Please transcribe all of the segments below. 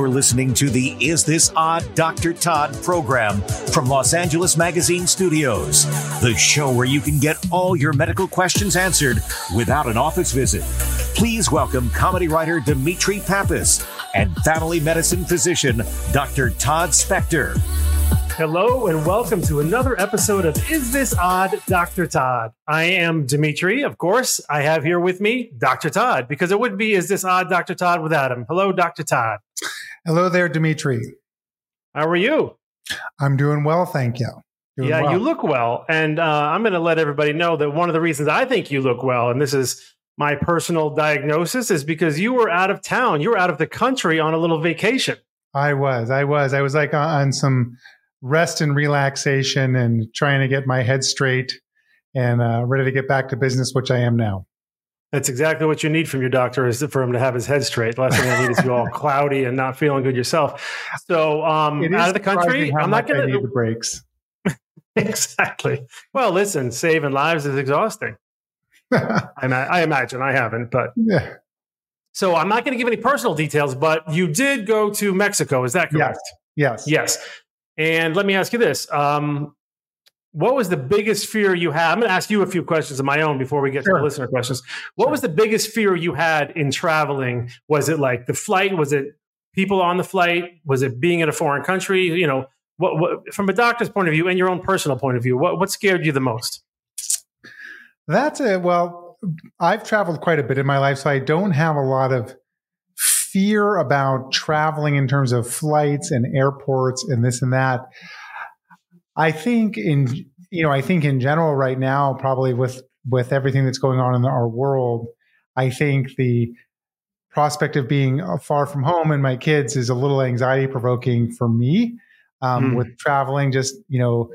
You're listening to the Is This Odd Dr. Todd program from Los Angeles Magazine Studios, the show where you can get all your medical questions answered without an office visit. Please welcome comedy writer Dimitri Pappas and family medicine physician Dr. Todd Spector. Hello and welcome to another episode of Is This Odd, Dr. Todd. I am Dimitri. Of course, I have here with me Dr. Todd because it wouldn't be Is This Odd, Dr. Todd without him. Hello, Dr. Todd. Hello there, Dimitri. How are you? I'm doing well, thank you. Doing yeah, well. you look well. And uh, I'm going to let everybody know that one of the reasons I think you look well, and this is my personal diagnosis, is because you were out of town. You were out of the country on a little vacation. I was. I was. I was like on some rest and relaxation and trying to get my head straight and uh, ready to get back to business, which I am now. That's exactly what you need from your doctor is for him to have his head straight. The last thing I need is you all cloudy and not feeling good yourself. So um, out of the country, I'm not going to need the breaks. exactly. Well, listen, saving lives is exhausting. I, I imagine I haven't, but yeah. So I'm not going to give any personal details, but you did go to Mexico. Is that correct? Yes. Yes. And let me ask you this. Um, what was the biggest fear you had? I'm going to ask you a few questions of my own before we get sure. to the listener questions. What sure. was the biggest fear you had in traveling? Was it like the flight? Was it people on the flight? Was it being in a foreign country? You know, what, what, from a doctor's point of view and your own personal point of view, what, what scared you the most? That's it. Well, I've traveled quite a bit in my life, so I don't have a lot of fear about traveling in terms of flights and airports and this and that. I think in you know I think in general right now probably with with everything that's going on in our world, I think the prospect of being far from home and my kids is a little anxiety provoking for me um, mm. with traveling. Just you know,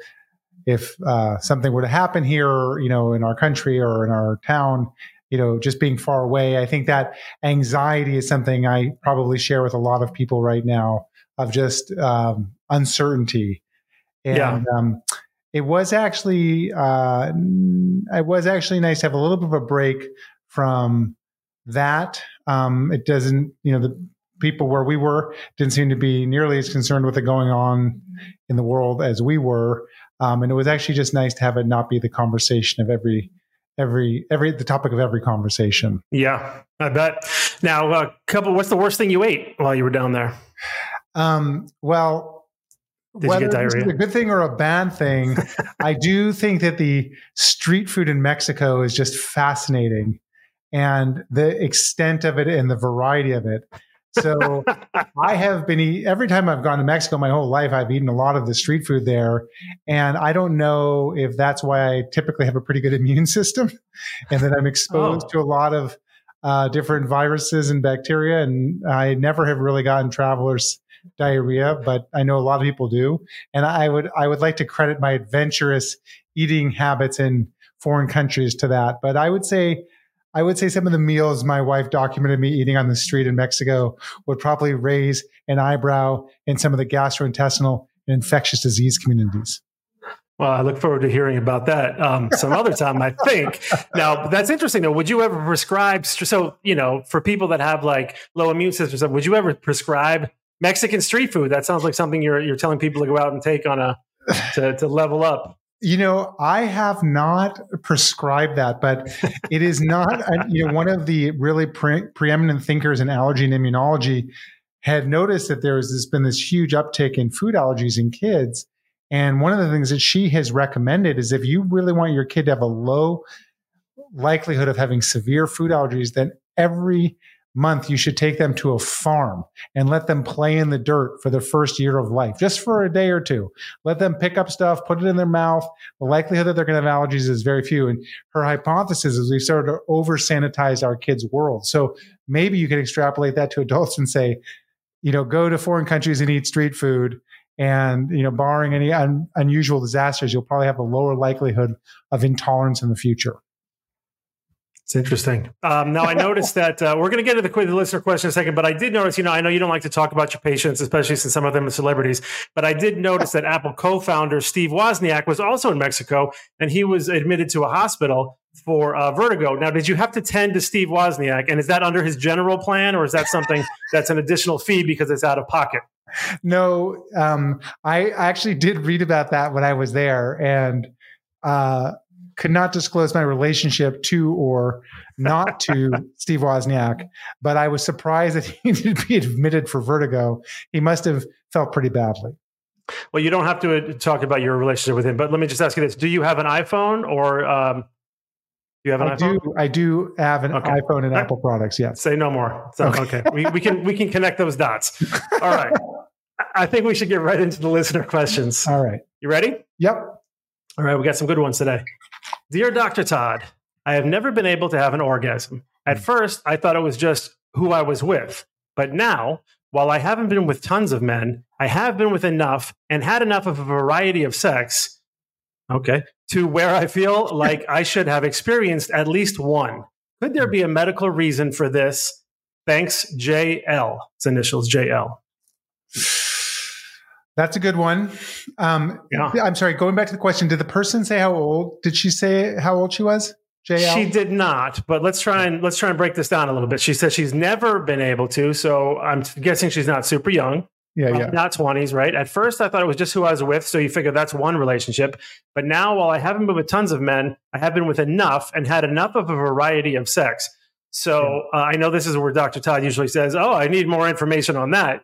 if uh, something were to happen here, you know, in our country or in our town, you know, just being far away. I think that anxiety is something I probably share with a lot of people right now of just um, uncertainty. And yeah. um, it was actually, uh, it was actually nice to have a little bit of a break from that. Um, it doesn't, you know, the people where we were didn't seem to be nearly as concerned with it going on in the world as we were. Um, and it was actually just nice to have it not be the conversation of every every every the topic of every conversation. Yeah, I bet. Now, a uh, couple. What's the worst thing you ate while you were down there? Um, well, Did whether this is a good thing or a bad thing, I do think that the street food in Mexico is just fascinating, and the extent of it and the variety of it. So I have been eat, every time I've gone to Mexico my whole life, I've eaten a lot of the street food there. And I don't know if that's why I typically have a pretty good immune system and that I'm exposed oh. to a lot of uh, different viruses and bacteria. And I never have really gotten travelers diarrhea, but I know a lot of people do. And I would, I would like to credit my adventurous eating habits in foreign countries to that. But I would say I would say some of the meals my wife documented me eating on the street in Mexico would probably raise an eyebrow in some of the gastrointestinal and infectious disease communities. Well, I look forward to hearing about that um, some other time, I think. Now, that's interesting though. Would you ever prescribe, so, you know, for people that have like low immune systems, would you ever prescribe Mexican street food? That sounds like something you're, you're telling people to go out and take on a, to, to level up. You know, I have not prescribed that, but it is not, you know, one of the really pre- preeminent thinkers in allergy and immunology had noticed that there has been this huge uptick in food allergies in kids. And one of the things that she has recommended is if you really want your kid to have a low likelihood of having severe food allergies, then every month, you should take them to a farm and let them play in the dirt for the first year of life, just for a day or two. Let them pick up stuff, put it in their mouth. The likelihood that they're going to have allergies is very few. And her hypothesis is we started to over sanitize our kids' world. So maybe you can extrapolate that to adults and say, you know, go to foreign countries and eat street food. And, you know, barring any un- unusual disasters, you'll probably have a lower likelihood of intolerance in the future. It's interesting. Um, now I noticed that uh, we're going to get to the, the listener question in a second, but I did notice, you know, I know you don't like to talk about your patients, especially since some of them are celebrities, but I did notice that Apple co-founder Steve Wozniak was also in Mexico, and he was admitted to a hospital for uh, Vertigo. Now, did you have to tend to Steve Wozniak, and is that under his general plan, or is that something that's an additional fee because it's out of pocket? No, um, I actually did read about that when I was there, and uh, could not disclose my relationship to or not to Steve Wozniak, but I was surprised that he did be admitted for Vertigo. He must have felt pretty badly. Well, you don't have to uh, talk about your relationship with him, but let me just ask you this: Do you have an iPhone, or um, do you have an I iPhone? do. I do have an Okay. iPhone and Apple products. Yes. Say no more. So, okay, We, we can we can connect those dots. All right. I think we should get right into the listener questions. All right. You ready? Yep. All right, we got some good ones today. Dear Dr. Todd, I have never been able to have an orgasm. At hmm. first, I thought it was just who I was with. But now, while I haven't been with tons of men, I have been with enough and had enough of a variety of sex, okay, to where I feel like I should have experienced at least one. Could there hmm. be a medical reason for this? Thanks, JL. Its initials JL. That's a good one. Um, Yeah. I'm sorry. Going back to the question, did the person say how old? Did she say how old she was? JL. She did not, but let's try and let's try and break this down a little bit. She says she's never been able to, so I'm guessing she's not super young, yeah, yeah. not twenties, right? At first, I thought it was just who I was with, so you figure that's one relationship. But now, while I haven't been with tons of men, I have been with enough and had enough of a variety of sex. So uh, I know this is where Dr. Todd usually says, "Oh, I need more information on that."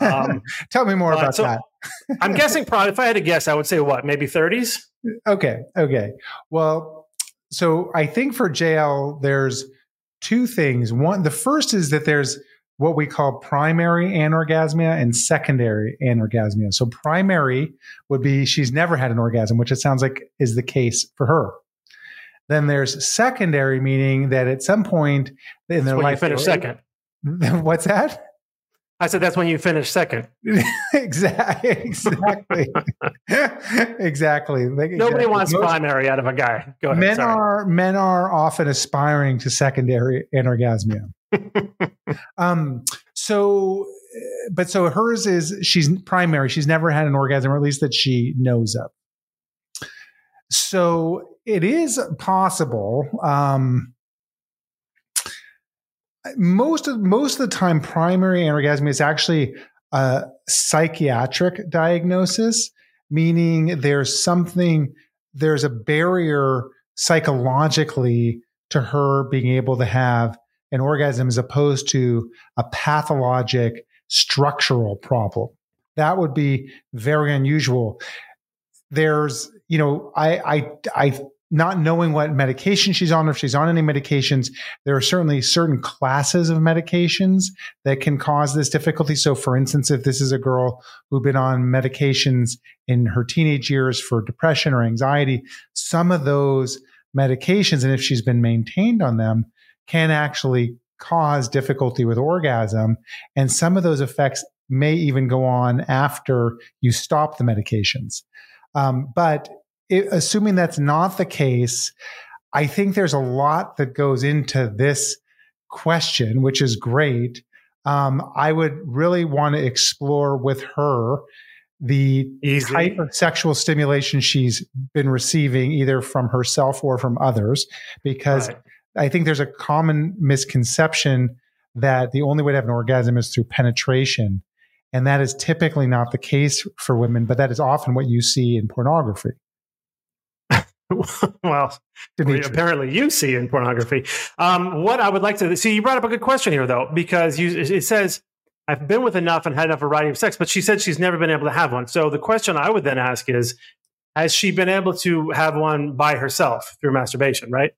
Um, Tell me more uh, about so- that. I'm guessing, probably, if I had to guess, I would say what, maybe 30s. Okay. Okay. Well, so I think for JL, there's two things. One, the first is that there's what we call primary anorgasmia and secondary anorgasmia. So primary would be she's never had an orgasm, which it sounds like is the case for her. Then there's secondary, meaning that at some point in their When you life, finish second, What's that? I said that's when you finish second. exactly. Exactly. exactly. Nobody exactly. wants Most- primary out of a guy. Go ahead. men sorry. are men are often aspiring to secondary anorgasmia. um, so, but so hers is she's primary. She's never had an orgasm, or at least that she knows of. So it is possible. Um, most of most of the time, primary anorgasmia is actually a psychiatric diagnosis, meaning there's something, there's a barrier psychologically to her being able to have an orgasm as opposed to a pathologic structural problem. That would be very unusual. There's, you know, I, I, I, not knowing what medication she's on, or if she's on any medications, there are certainly certain classes of medications that can cause this difficulty. So, for instance, if this is a girl who'd been on medications in her teenage years for depression or anxiety, some of those medications, and if she's been maintained on them, can actually cause difficulty with orgasm. And some of those effects may even go on after you stop the medications. Um, but it, assuming that's not the case, I think there's a lot that goes into this question, which is great. Um, I would really want to explore with her the Easy. type of sexual stimulation she's been receiving, either from herself or from others, because Right. I think there's a common misconception that the only way to have an orgasm is through penetration. And that is typically not the case for women, but that is often what you see in pornography. well, apparently you see in pornography. Um, what I would like to see, you brought up a good question here, though, because you, it says, I've been with enough and had enough variety of sex, but she said she's never been able to have one. So the question I would then ask is, has she been able to have one by herself through masturbation, right?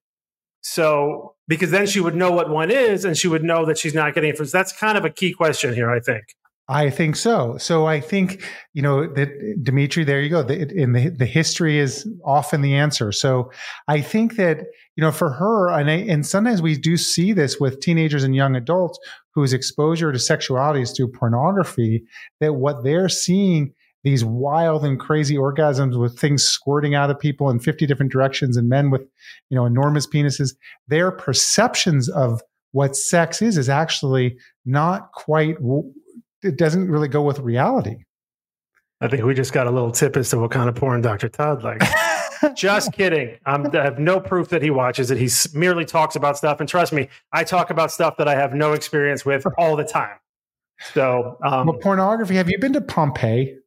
So, because then she would know what one is and she would know that she's not getting it. from- That's kind of a key question here, I think. I think so. So I think you know that Dimitri. There you go. The, in the the history is often the answer. So I think that you know for her, and I, and sometimes we do see this with teenagers and young adults whose exposure to sexuality is through pornography. That what they're seeing these wild and crazy orgasms with things squirting out of people in 50 different directions and men with you know enormous penises their perceptions of what sex is is actually not quite it doesn't really go with reality I think we just got a little tip as to what kind of porn Dr. Todd likes. Just kidding. I'm, I have no proof that he watches it. He merely talks about stuff. And trust me, I talk about stuff that I have no experience with all the time. So, um, well, pornography. Have you been to Pompeii?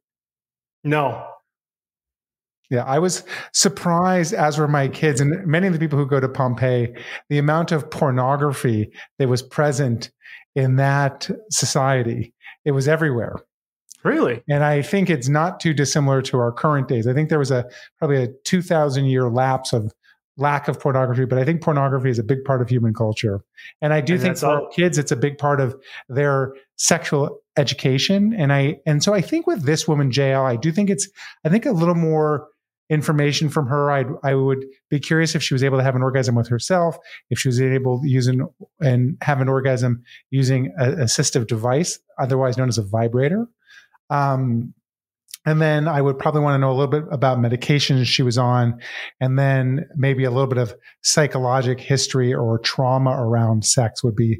No. Yeah, I was surprised, as were my kids, and many of the people who go to Pompeii, the amount of pornography that was present in that society. It was everywhere. Really? And I think it's not too dissimilar to our current days. I think there was a probably a 2000 year lapse of lack of pornography, but I think pornography is a big part of human culture. And I do and think for all- kids, it's a big part of their sexual education. And I, and so I think with this woman, JL, I do think it's, I think a little more information from her. I I would be curious if she was able to have an orgasm with herself, if she was able to use an, and have an orgasm using an assistive device, otherwise known as a vibrator. Um, and then I would probably want to know a little bit about medications she was on, and then maybe a little bit of psychologic history or trauma around sex would be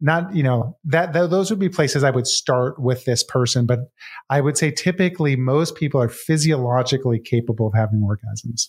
not, you know, that, those would be places I would start with this person. But I would say typically most people are physiologically capable of having orgasms.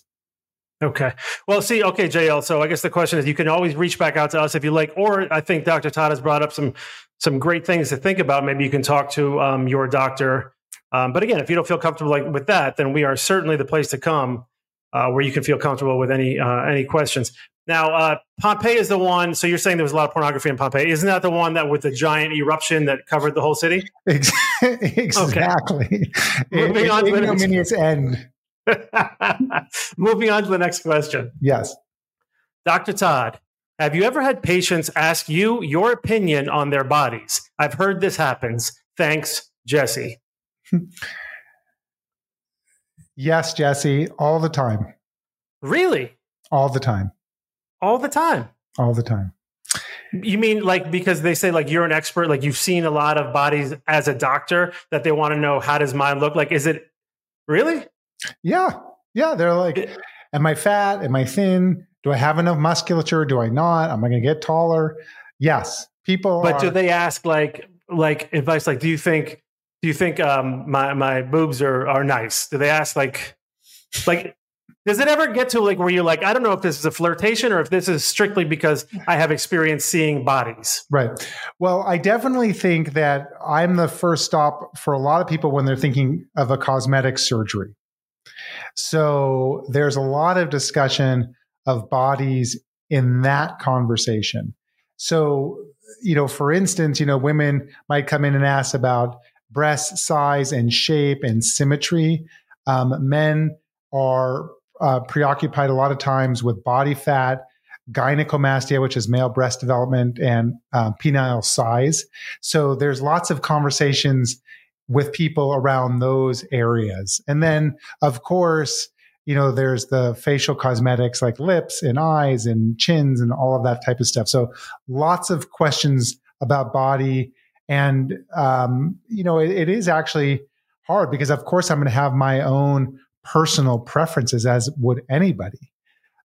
Okay. Well, see, okay, JL. So I guess the question is, you can always reach back out to us if you like, or I think Dr. Todd has brought up some some great things to think about. Maybe you can talk to um, your doctor. Um, but again, if you don't feel comfortable like with that, then we are certainly the place to come uh, where you can feel comfortable with any uh, any questions. Now, uh, Pompeii is the one. So you're saying there was a lot of pornography in Pompeii. Isn't that the one that with the giant eruption that covered the whole city? exactly. Okay. Moving on to the next end. Moving on to the next question. Yes. Dr. Todd, have you ever had patients ask you your opinion on their bodies? I've heard this happens. Thanks, Jesse. Yes, Jesse, all the time. Really? All the time. All the time. All the time. You mean like because they say like you're an expert, like you've seen a lot of bodies as a doctor that they want to know how does mine look? Like, is it really? Yeah. Yeah. They're like, am I fat? Am I thin? Do I have enough musculature? Do I not? Am I going to get taller? Yes. People But are, do they ask like like advice like do you think do you think um my my boobs are are nice? Do they ask like like does it ever get to like where you're like, I don't know if this is a flirtation or if this is strictly because I have experience seeing bodies? Right. Well, I definitely think that I'm the first stop for a lot of people when they're thinking of a cosmetic surgery. So there's a lot of discussion of bodies in that conversation. So, you know, for instance, you know, women might come in and ask about breast size and shape and symmetry. Um, men are uh, preoccupied a lot of times with body fat, gynecomastia, which is male breast development, and uh, penile size. So there's lots of conversations with people around those areas. And then, of course, you know, there's the facial cosmetics like lips and eyes and chins and all of that type of stuff. So lots of questions about body. And, um, you know, it, it is actually hard because, of course, I'm going to have my own personal preferences, as would anybody.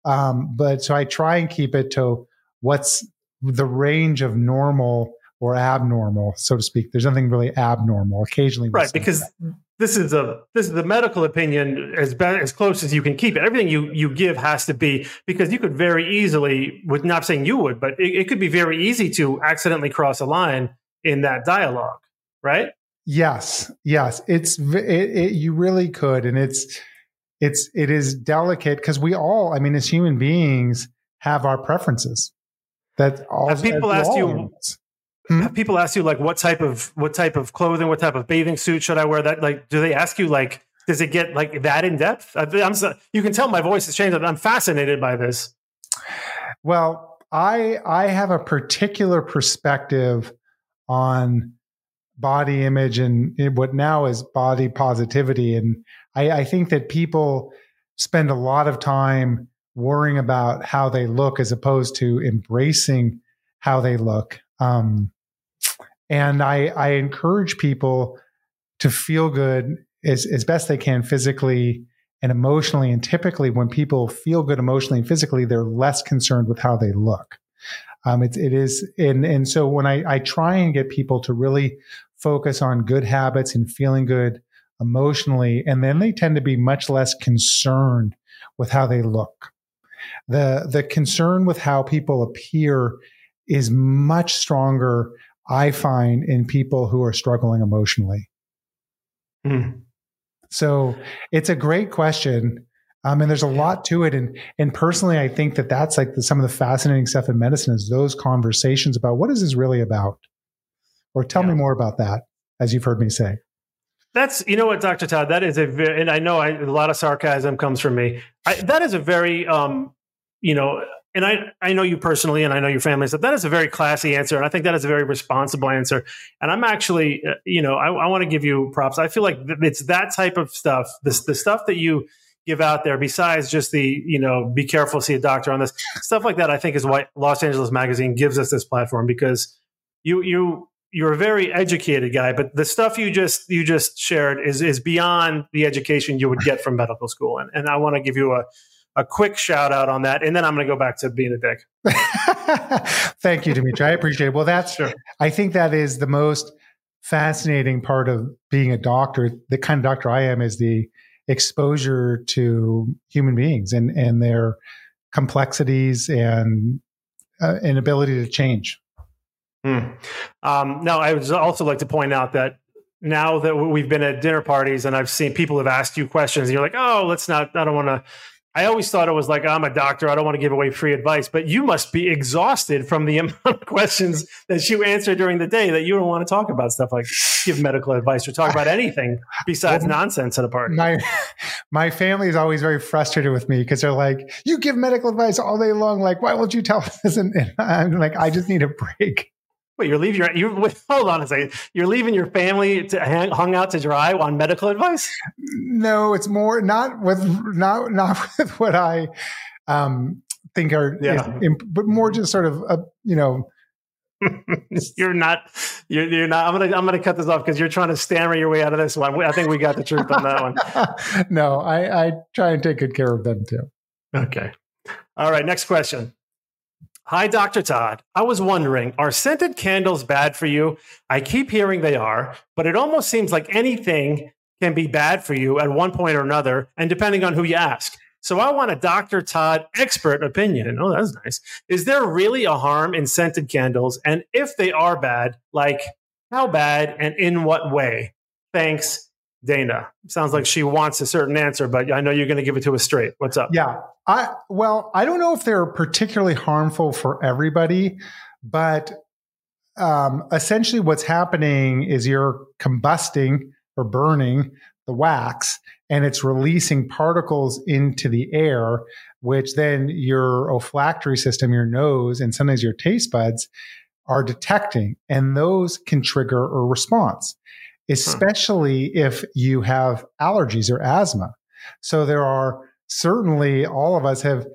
Um, but so I try and keep it to what's the range of normal or abnormal, so to speak. There's nothing really abnormal. Occasionally, right? Because that. this is a this is the medical opinion as be, as close as you can keep it. Everything you you give has to be because you could very easily, with not saying you would, but it, it could be very easy to accidentally cross a line in that dialogue, right? Yes, yes, it's it, it, you really could, and it's it's it is delicate because we all, I mean, as human beings, have our preferences. That all have people ask you. Humans Hmm? People ask you like what type of what type of clothing, what type of bathing suit should I wear? That like, do they ask you like, does it get like that in depth? I'm so, you can tell my voice has changed. I'm fascinated by this. Well, I I have a particular perspective on body image and what now is body positivity, and I, I think that people spend a lot of time worrying about how they look as opposed to embracing how they look. Um, and I, I encourage people to feel good as, as best they can physically and emotionally. And typically, when people feel good emotionally and physically, they're less concerned with how they look. Um, it, it is, and, and so when I, I try and get people to really focus on good habits and feeling good emotionally, and then they tend to be much less concerned with how they look. The, the concern with how people appear is much stronger, I find, in people who are struggling emotionally. Mm. So it's a great question. Um, and there's a lot to it. And, and personally, I think that that's like the, some of the fascinating stuff in medicine is those conversations about what is this really about? Or tell yeah. me more about that, as you've heard me say. That's you know what, Doctor Todd. That is a very, and I know I, a lot of sarcasm comes from me. I, that is a very, um, you know, and I I know you personally, and I know your family. So that is a very classy answer, and I think that is a very responsible answer. And I'm actually, uh, you know, I, I want to give you props. I feel like it's that type of stuff, this the stuff that you give out there besides just the you know be careful see a doctor on this stuff like that i think is why los angeles magazine gives us this platform because you you you're a very educated guy, but the stuff you just you just shared is is beyond the education you would get from medical school. And, and I want to give you a a quick shout out on that, and then I'm going to go back to being a dick. Thank you, Dimitri. I appreciate it. Well, that's sure. I think that is the most fascinating part of being a doctor. The kind of doctor I am is the exposure to human beings and and their complexities and uh, an ability to change. Mm. Um, now, I would also like to point out that now that we've been at dinner parties and I've seen people have asked you questions, and you're like, "Oh, let's not." I don't want to. I always thought it was like I'm a doctor. I don't want to give away free advice, but you must be exhausted from the amount of questions that you answer during the day that you don't want to talk about stuff like give medical advice or talk about anything besides well, nonsense at a party. My my family is always very frustrated with me because they're like, "You give medical advice all day long. Like, why won't you tell us?" And, and I'm like, "I just need a break." Wait, you're leaving your you wait, hold on a second. You're leaving your family to hang, hung out to dry on medical advice? No, it's more not with not not with what I um, think are, yeah. is, but more just sort of a, you know. you're not. You're, you're, not. I'm gonna. I'm gonna cut this off because you're trying to stammer your way out of this one. I think we got the truth on that one. no, I, I try and take good care of them too. Okay. All right. Next question. Hi, Dr. Todd. I was wondering, are scented candles bad for you? I keep hearing they are, but it almost seems like anything can be bad for you at one point or another, and depending on who you ask. So I want a Dr. Todd expert opinion. Oh, that's nice. Is there really a harm in scented candles? And if they are bad, like how bad and in what way? Thanks, Dana. Sounds like she wants a certain answer, but I know you're going to give it to us straight. What's up? Yeah. I well, I don't know if they're particularly harmful for everybody, but um, essentially what's happening is you're combusting or burning the wax and it's releasing particles into the air, which then your olfactory system, your nose, and sometimes your taste buds are detecting, and those can trigger a response especially huh. if you have allergies or asthma. So there are certainly all of us have,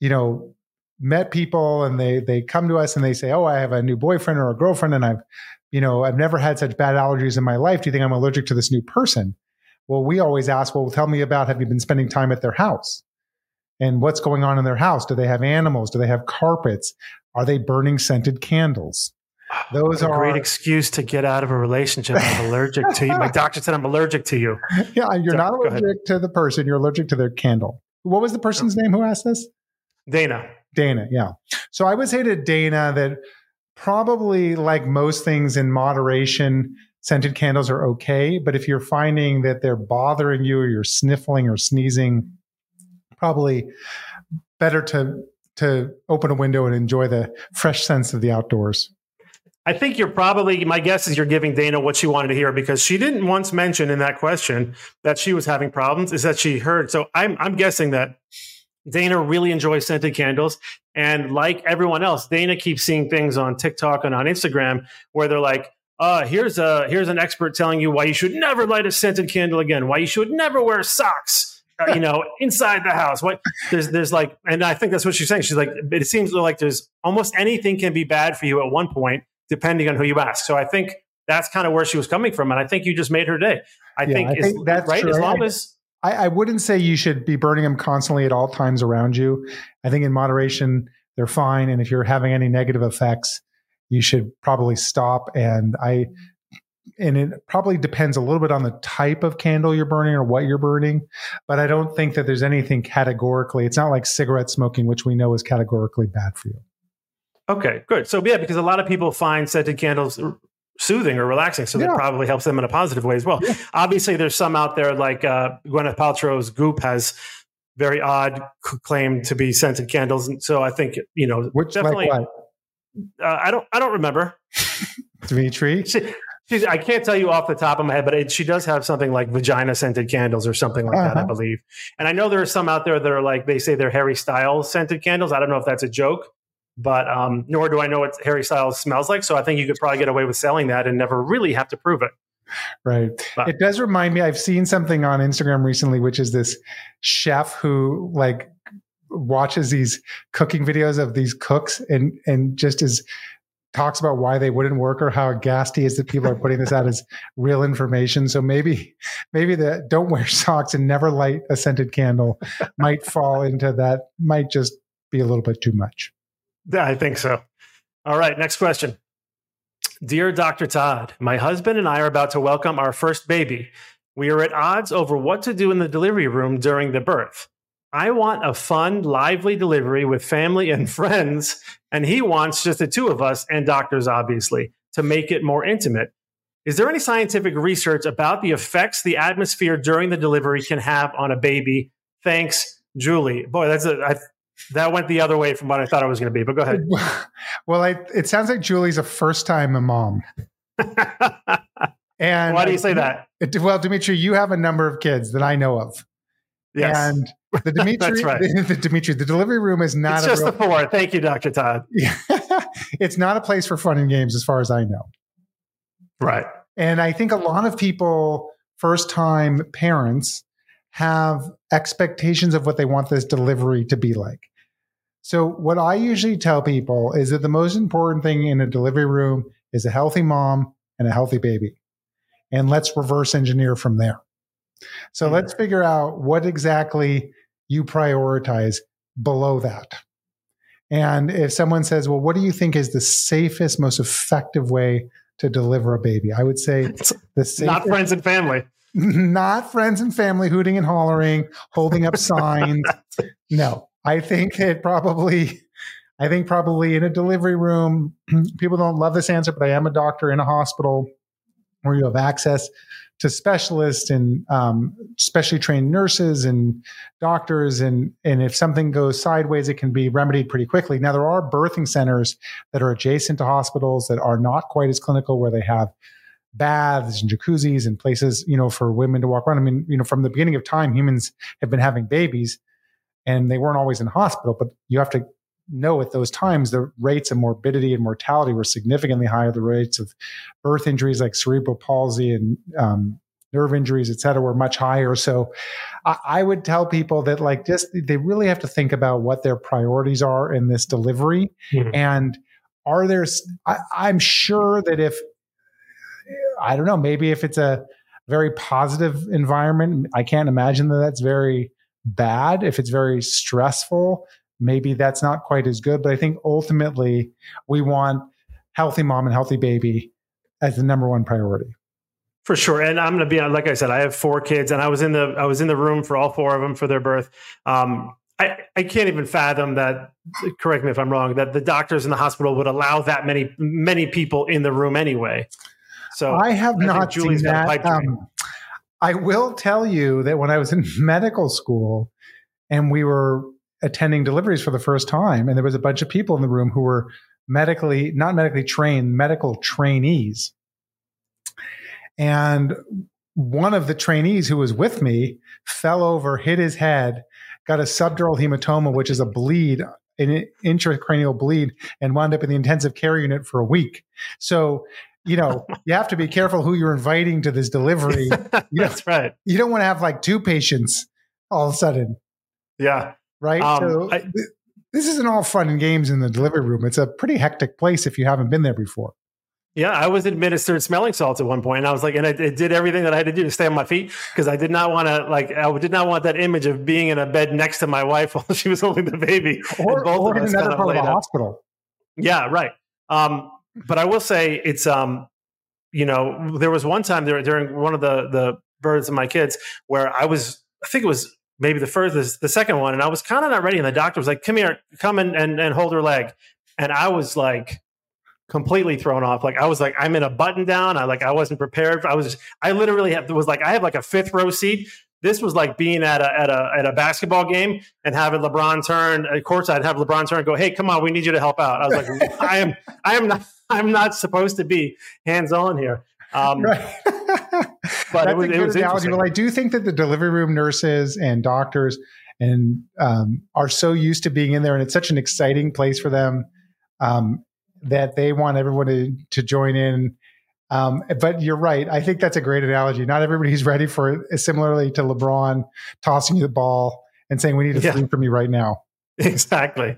you know, met people and they they come to us and they say, "Oh, I have a new boyfriend or a girlfriend and I've, you know, I've never had such bad allergies in my life. Do you think I'm allergic to this new person?" Well, we always ask, "Well, tell me about have you been spending time at their house?" And what's going on in their house? Do they have animals? Do they have carpets? Are they burning scented candles? Those are a great excuse to get out of a relationship. I'm allergic to you. My doctor said I'm allergic to you. Yeah, you're so, not allergic to the person. You're allergic to their candle. What was the person's name who asked this? Dana. Dana. Yeah. So I would say to Dana that probably like most things in moderation, scented candles are okay. But if you're finding that they're bothering you or you're sniffling or sneezing, probably better to to open a window and enjoy the fresh sense of the outdoors. I think you're probably, my guess is you're giving Dana what she wanted to hear because she didn't once mention in that question that she was having problems, is that she heard. So I'm, I'm guessing that Dana really enjoys scented candles. And like everyone else, Dana keeps seeing things on TikTok and on Instagram where they're like, uh, here's a here's an expert telling you why you should never light a scented candle again, why you should never wear socks, uh, you know, inside the house. What there's there's like, and I think that's what she's saying. She's like, it seems like there's almost anything can be bad for you at one point, depending on who you ask. So I think that's kind of where she was coming from, and I think you just made her day. I yeah, think, I think that's right. True. As long as I, I wouldn't say you should be burning them constantly at all times around you. I think in moderation they're fine, and if you're having any negative effects, you should probably stop. And I and it probably depends a little bit on the type of candle you're burning or what you're burning. But I don't think that there's anything categorically. It's not like cigarette smoking, which we know is categorically bad for you. Okay, good. So yeah, because a lot of people find scented candles soothing or relaxing, so yeah. that probably helps them in a positive way as well. Yeah. Obviously, there's some out there like uh, Gwyneth Paltrow's Goop has very odd claim to be scented candles, and so I think you know Which, definitely. Like uh, I don't. I don't remember. Dimitri. She, she's, I can't tell you off the top of my head, but it, she does have something like vagina scented candles or something like uh-huh. that, I uh-huh. believe. And I know there are some out there that are like they say they're Harry Styles scented candles. I don't know if that's a joke, but um, nor do I know what Harry Styles smells like. So I think you could probably get away with selling that and never really have to prove it. Right. But. It does remind me. I've seen something on Instagram recently, which is this chef who like watches these cooking videos of these cooks and and just is talks about why they wouldn't work or how aghast he is that people are putting this out as real information. So maybe maybe the don't wear socks and never light a scented candle might fall into that. Might just be a little bit too much. I think so. All right, next question. Dear Dr. Todd, my husband and I are about to welcome our first baby. We are at odds over what to do in the delivery room during the birth. I want a fun, lively delivery with family and friends, and he wants just the two of us and doctors, obviously, to make it more intimate. Is there any scientific research about the effects the atmosphere during the delivery can have on a baby? Thanks, Julie. Boy, that's a I, that went the other way from what I thought it was going to be. But go ahead. Well, I, it sounds like Julie's a first time a mom. and why do you say that? It, uh, well, Dimitri, you have a number of kids that I know of. Yes. And the Dimitri, right. the, the, Dimitri, the delivery room is not it's just real, the four. Thank you, Dr. Todd. it's not a place for fun and games, as far as I know. Right. And I think a lot of people, first time parents, have expectations of what they want this delivery to be like. So, what I usually tell people is that the most important thing in a delivery room is a healthy mom and a healthy baby. And let's reverse engineer from there. So, mm-hmm. let's figure out what exactly you prioritize below that. And if someone says, Well, what do you think is the safest, most effective way to deliver a baby? I would say the safest, not friends and family not friends and family hooting and hollering, holding up signs. No, I think it probably, I think probably in a delivery room, people don't love this answer, but I am a doctor in a hospital where you have access to specialists and um, specially trained nurses and doctors. And and if something goes sideways it can be remedied pretty quickly. Now there are birthing centers that are adjacent to hospitals that are not quite as clinical where they have baths and jacuzzis and places, you know, for women to walk around. I mean, you know, from the beginning of time, humans have been having babies and they weren't always in hospital, but you have to know at those times the rates of morbidity and mortality were significantly higher. The rates of birth injuries like cerebral palsy and um, nerve injuries, et cetera, were much higher. So I, I, would tell people that like just they really have to think about what their priorities are in this delivery. Mm-hmm. And are there, I, I'm sure that if I don't know, maybe if it's a very positive environment, I can't imagine that that's very bad. If it's very stressful, maybe that's not quite as good. But I think ultimately we want healthy mom and healthy baby as the number one priority. For sure, and I'm going to be on. Like I said, I have four kids, and I was in the I was in the room for all four of them for their birth. Um, I, I can't even fathom that. Correct me if I'm wrong. That the doctors in the hospital would allow that many many people in the room anyway. So I have I not seen that. Um, I will tell you that when I was in medical school and we were attending deliveries for the first time, and there was a bunch of people in the room who were medically, not medically trained, medical trainees. And one of the trainees who was with me fell over, hit his head, got a subdural hematoma, which is a bleed, an intracranial bleed, and wound up in the intensive care unit for a week. So you know, you have to be careful who you're inviting to this delivery. You That's right. You don't want to have like two patients all of a sudden. Yeah. Right. Um, so I, th- this isn't all fun and games in the delivery room. It's a pretty hectic place if you haven't been there before. Yeah, I was administered smelling salts at one point, and I was like, and I, it did everything that I had to do to stay on my feet because I did not want to, like, I did not want that image of being in a bed next to my wife while she was holding the baby, or, or in another part of the hospital. Yeah, right. Um, but I will say it's um you know, there was one time there during one of the the births of my kids where I was, I think it was maybe the first, the second one, and I was kind of not ready, and the doctor was like, "Come here, come and and, and hold her leg," and I was like completely thrown off. Like I was like, I'm in a button down. I like I wasn't prepared. I was just, I literally have, was like I have like a fifth row seat. This was like being at a at a at a basketball game and having LeBron turn of course I'd have LeBron turn and go, Hey, come on, we need you to help out. I was like, I am I am not I'm not supposed to be hands on here. Um, right. but That's it was, a good was analogy. Well, I do think that the delivery room nurses and doctors and um, are so used to being in there, and it's such an exciting place for them. Um, that they want everyone to, to join in. Um, but you're right. I think that's a great analogy. Not everybody's ready for it. Similarly to LeBron tossing you the ball and saying, "We need to yeah. from you right now." Exactly.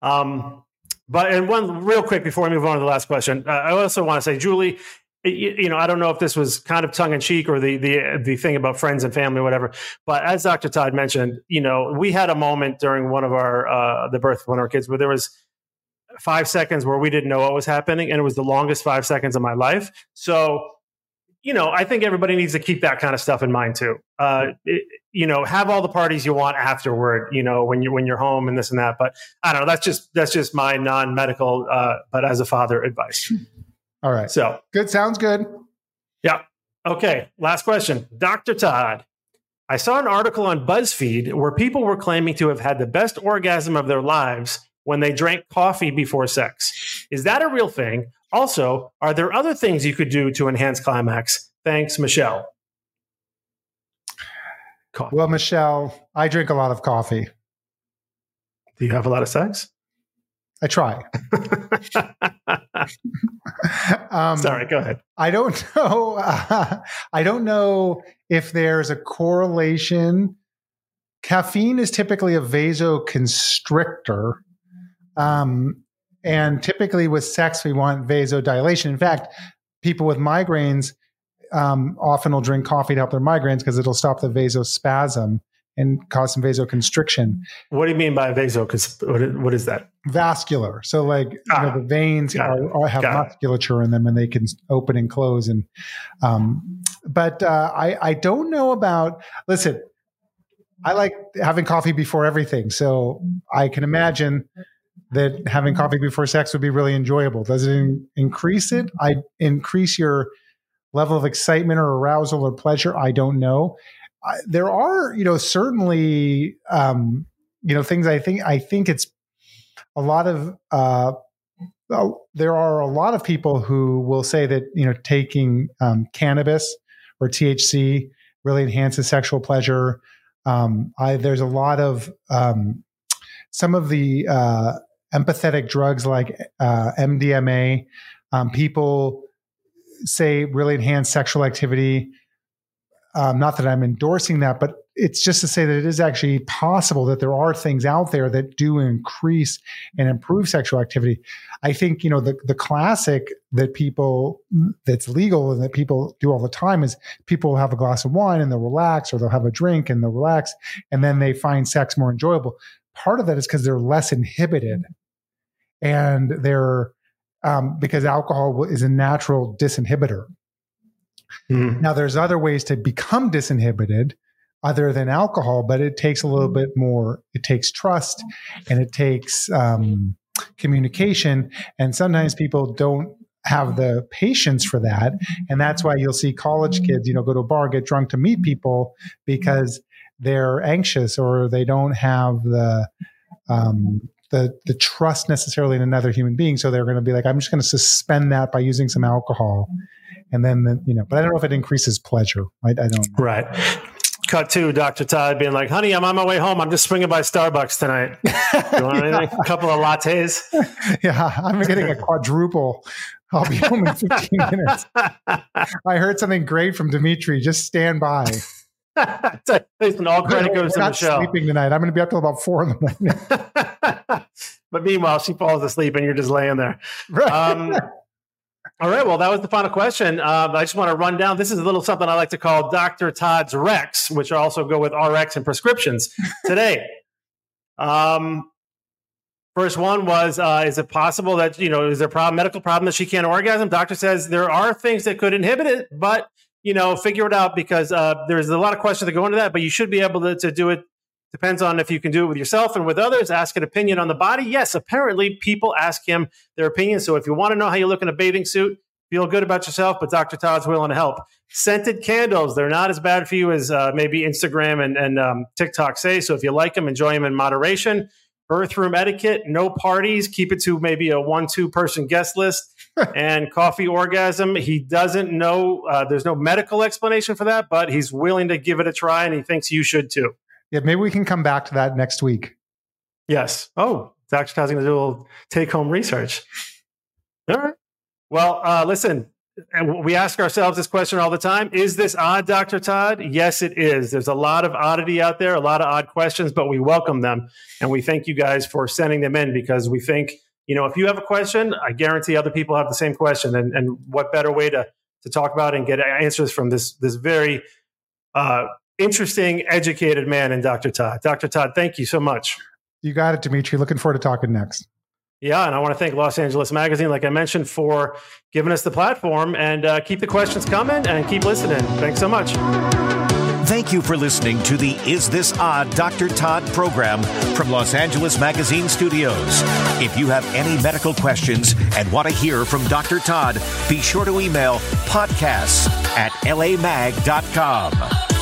Um, but and one real quick before we move on to the last question, uh, I also want to say, Julie, you, you, know, I don't know if this was kind of tongue in cheek or the the the thing about friends and family, or whatever. But as Dr. Todd mentioned, you know, we had a moment during one of our uh, the birth of one of our kids where there was five seconds where we didn't know what was happening, and it was the longest five seconds of my life. So, you know, I think everybody needs to keep that kind of stuff in mind too. Uh, it, you know, have all the parties you want afterward. You know, when you're when you're home and this and that. But I don't know. That's just that's just my non medical, uh, but as a father, advice. All right. So good. Sounds good. Yeah. Okay. Last question, Doctor Todd. I saw an article on BuzzFeed where people were claiming to have had the best orgasm of their lives when they drank coffee before sex. Is that a real thing? Also, are there other things you could do to enhance climax? Thanks, Michelle. Coffee. Well, Michelle, I drink a lot of coffee. Do you have a lot of sex? I try. um, Sorry, go ahead. I don't know. Uh, I don't know if there's a correlation. Caffeine is typically a vasoconstrictor, um, and typically with sex, we want vasodilation. In fact, people with migraines um, often will drink coffee to help their migraines because it'll stop the vasospasm and cause some vasoconstriction. What do you mean by vaso? Because what is that? Vascular. So, like ah, you know, the veins are, are, have musculature it. in them, and they can open and close. And um, but uh, I I don't know about. Listen, I like having coffee before everything, so I can imagine that having coffee before sex would be really enjoyable. Does it in- increase it? I increase your level of excitement or arousal or pleasure. I don't know. I, there are, you know, certainly, um, you know, things. I think. I think it's a lot of. Uh, there are a lot of people who will say that you know taking um, cannabis or THC really enhances sexual pleasure. Um, I, there's a lot of um, some of the uh, empathetic drugs like uh, MDMA, um, people say really enhance sexual activity. Um, not that I'm endorsing that, but it's just to say that it is actually possible that there are things out there that do increase and improve sexual activity. I think you know the the classic that people that's legal and that people do all the time is people have a glass of wine and they'll relax, or they'll have a drink and they'll relax, and then they find sex more enjoyable. Part of that is because they're less inhibited and they're um, because alcohol is a natural disinhibitor. Mm. Now, there's other ways to become disinhibited other than alcohol, but it takes a little bit more. It takes trust and it takes um, communication, and sometimes people don't have the patience for that, and that's why you'll see college kids, you know, go to a bar, get drunk to meet people because they're anxious or they don't have the um, the the trust necessarily in another human being. So they're going to be like, I'm just going to suspend that by using some alcohol, and then the, you know. But I don't know if it increases pleasure. I, I don't. Know. Right. Cut to Dr. Todd being like, "Honey, I'm on my way home. I'm just swinging by Starbucks tonight. You want anything? a couple of lattes? Yeah, I'm getting a quadruple. I'll be home in 15 minutes. I heard something great from Dimitri. Just stand by." Listen, all credit goes to not Michelle. Sleeping tonight, I'm going to be up till about four in the morning. but meanwhile, she falls asleep, and you're just laying there. Right. Um, all right. Well, that was the final question. Uh, I just want to run down. This is a little something I like to call Dr. Todd's Rex, which also go with RX and prescriptions today. um, First one was, uh, is it possible that, you know, is there a problem, medical problem that she can't orgasm? Doctor says there are things that could inhibit it, but, you know, figure it out because uh, there's a lot of questions that go into that, but you should be able to, to do it. Depends on if you can do it with yourself and with others. Ask an opinion on the body. Yes, apparently people ask him their opinion. So if you want to know how you look in a bathing suit, feel good about yourself, but Dr. Todd's willing to help. Scented candles, they're not as bad for you as uh, maybe Instagram and, and um, TikTok say. So if you like them, enjoy them in moderation birth room etiquette, no parties, keep it to maybe a one, two person guest list, and coffee orgasm. He doesn't know, uh, there's no medical explanation for that, but he's willing to give it a try and he thinks you should too. Yeah, maybe we can come back to that next week. Yes. Oh, Dr. Todd's going to do a little take home research. All right. Well, uh, listen, and we ask ourselves this question all the time is this odd dr todd yes it is there's a lot of oddity out there a lot of odd questions but we welcome them and we thank you guys for sending them in because we think you know if you have a question i guarantee other people have the same question. And, and what better way to to talk about and get answers from this this very uh, interesting educated man in dr todd. Dr todd thank you so much. You got it dimitri. Looking forward to talking next. Yeah, and I want to thank Los Angeles Magazine, like I mentioned, for giving us the platform. And uh, keep the questions coming and keep listening. Thanks so much. Thank you for listening to the Is This Odd Dr. Todd program from Los Angeles Magazine Studios. If you have any medical questions and want to hear from Dr. Todd, be sure to email podcasts at lamag.com.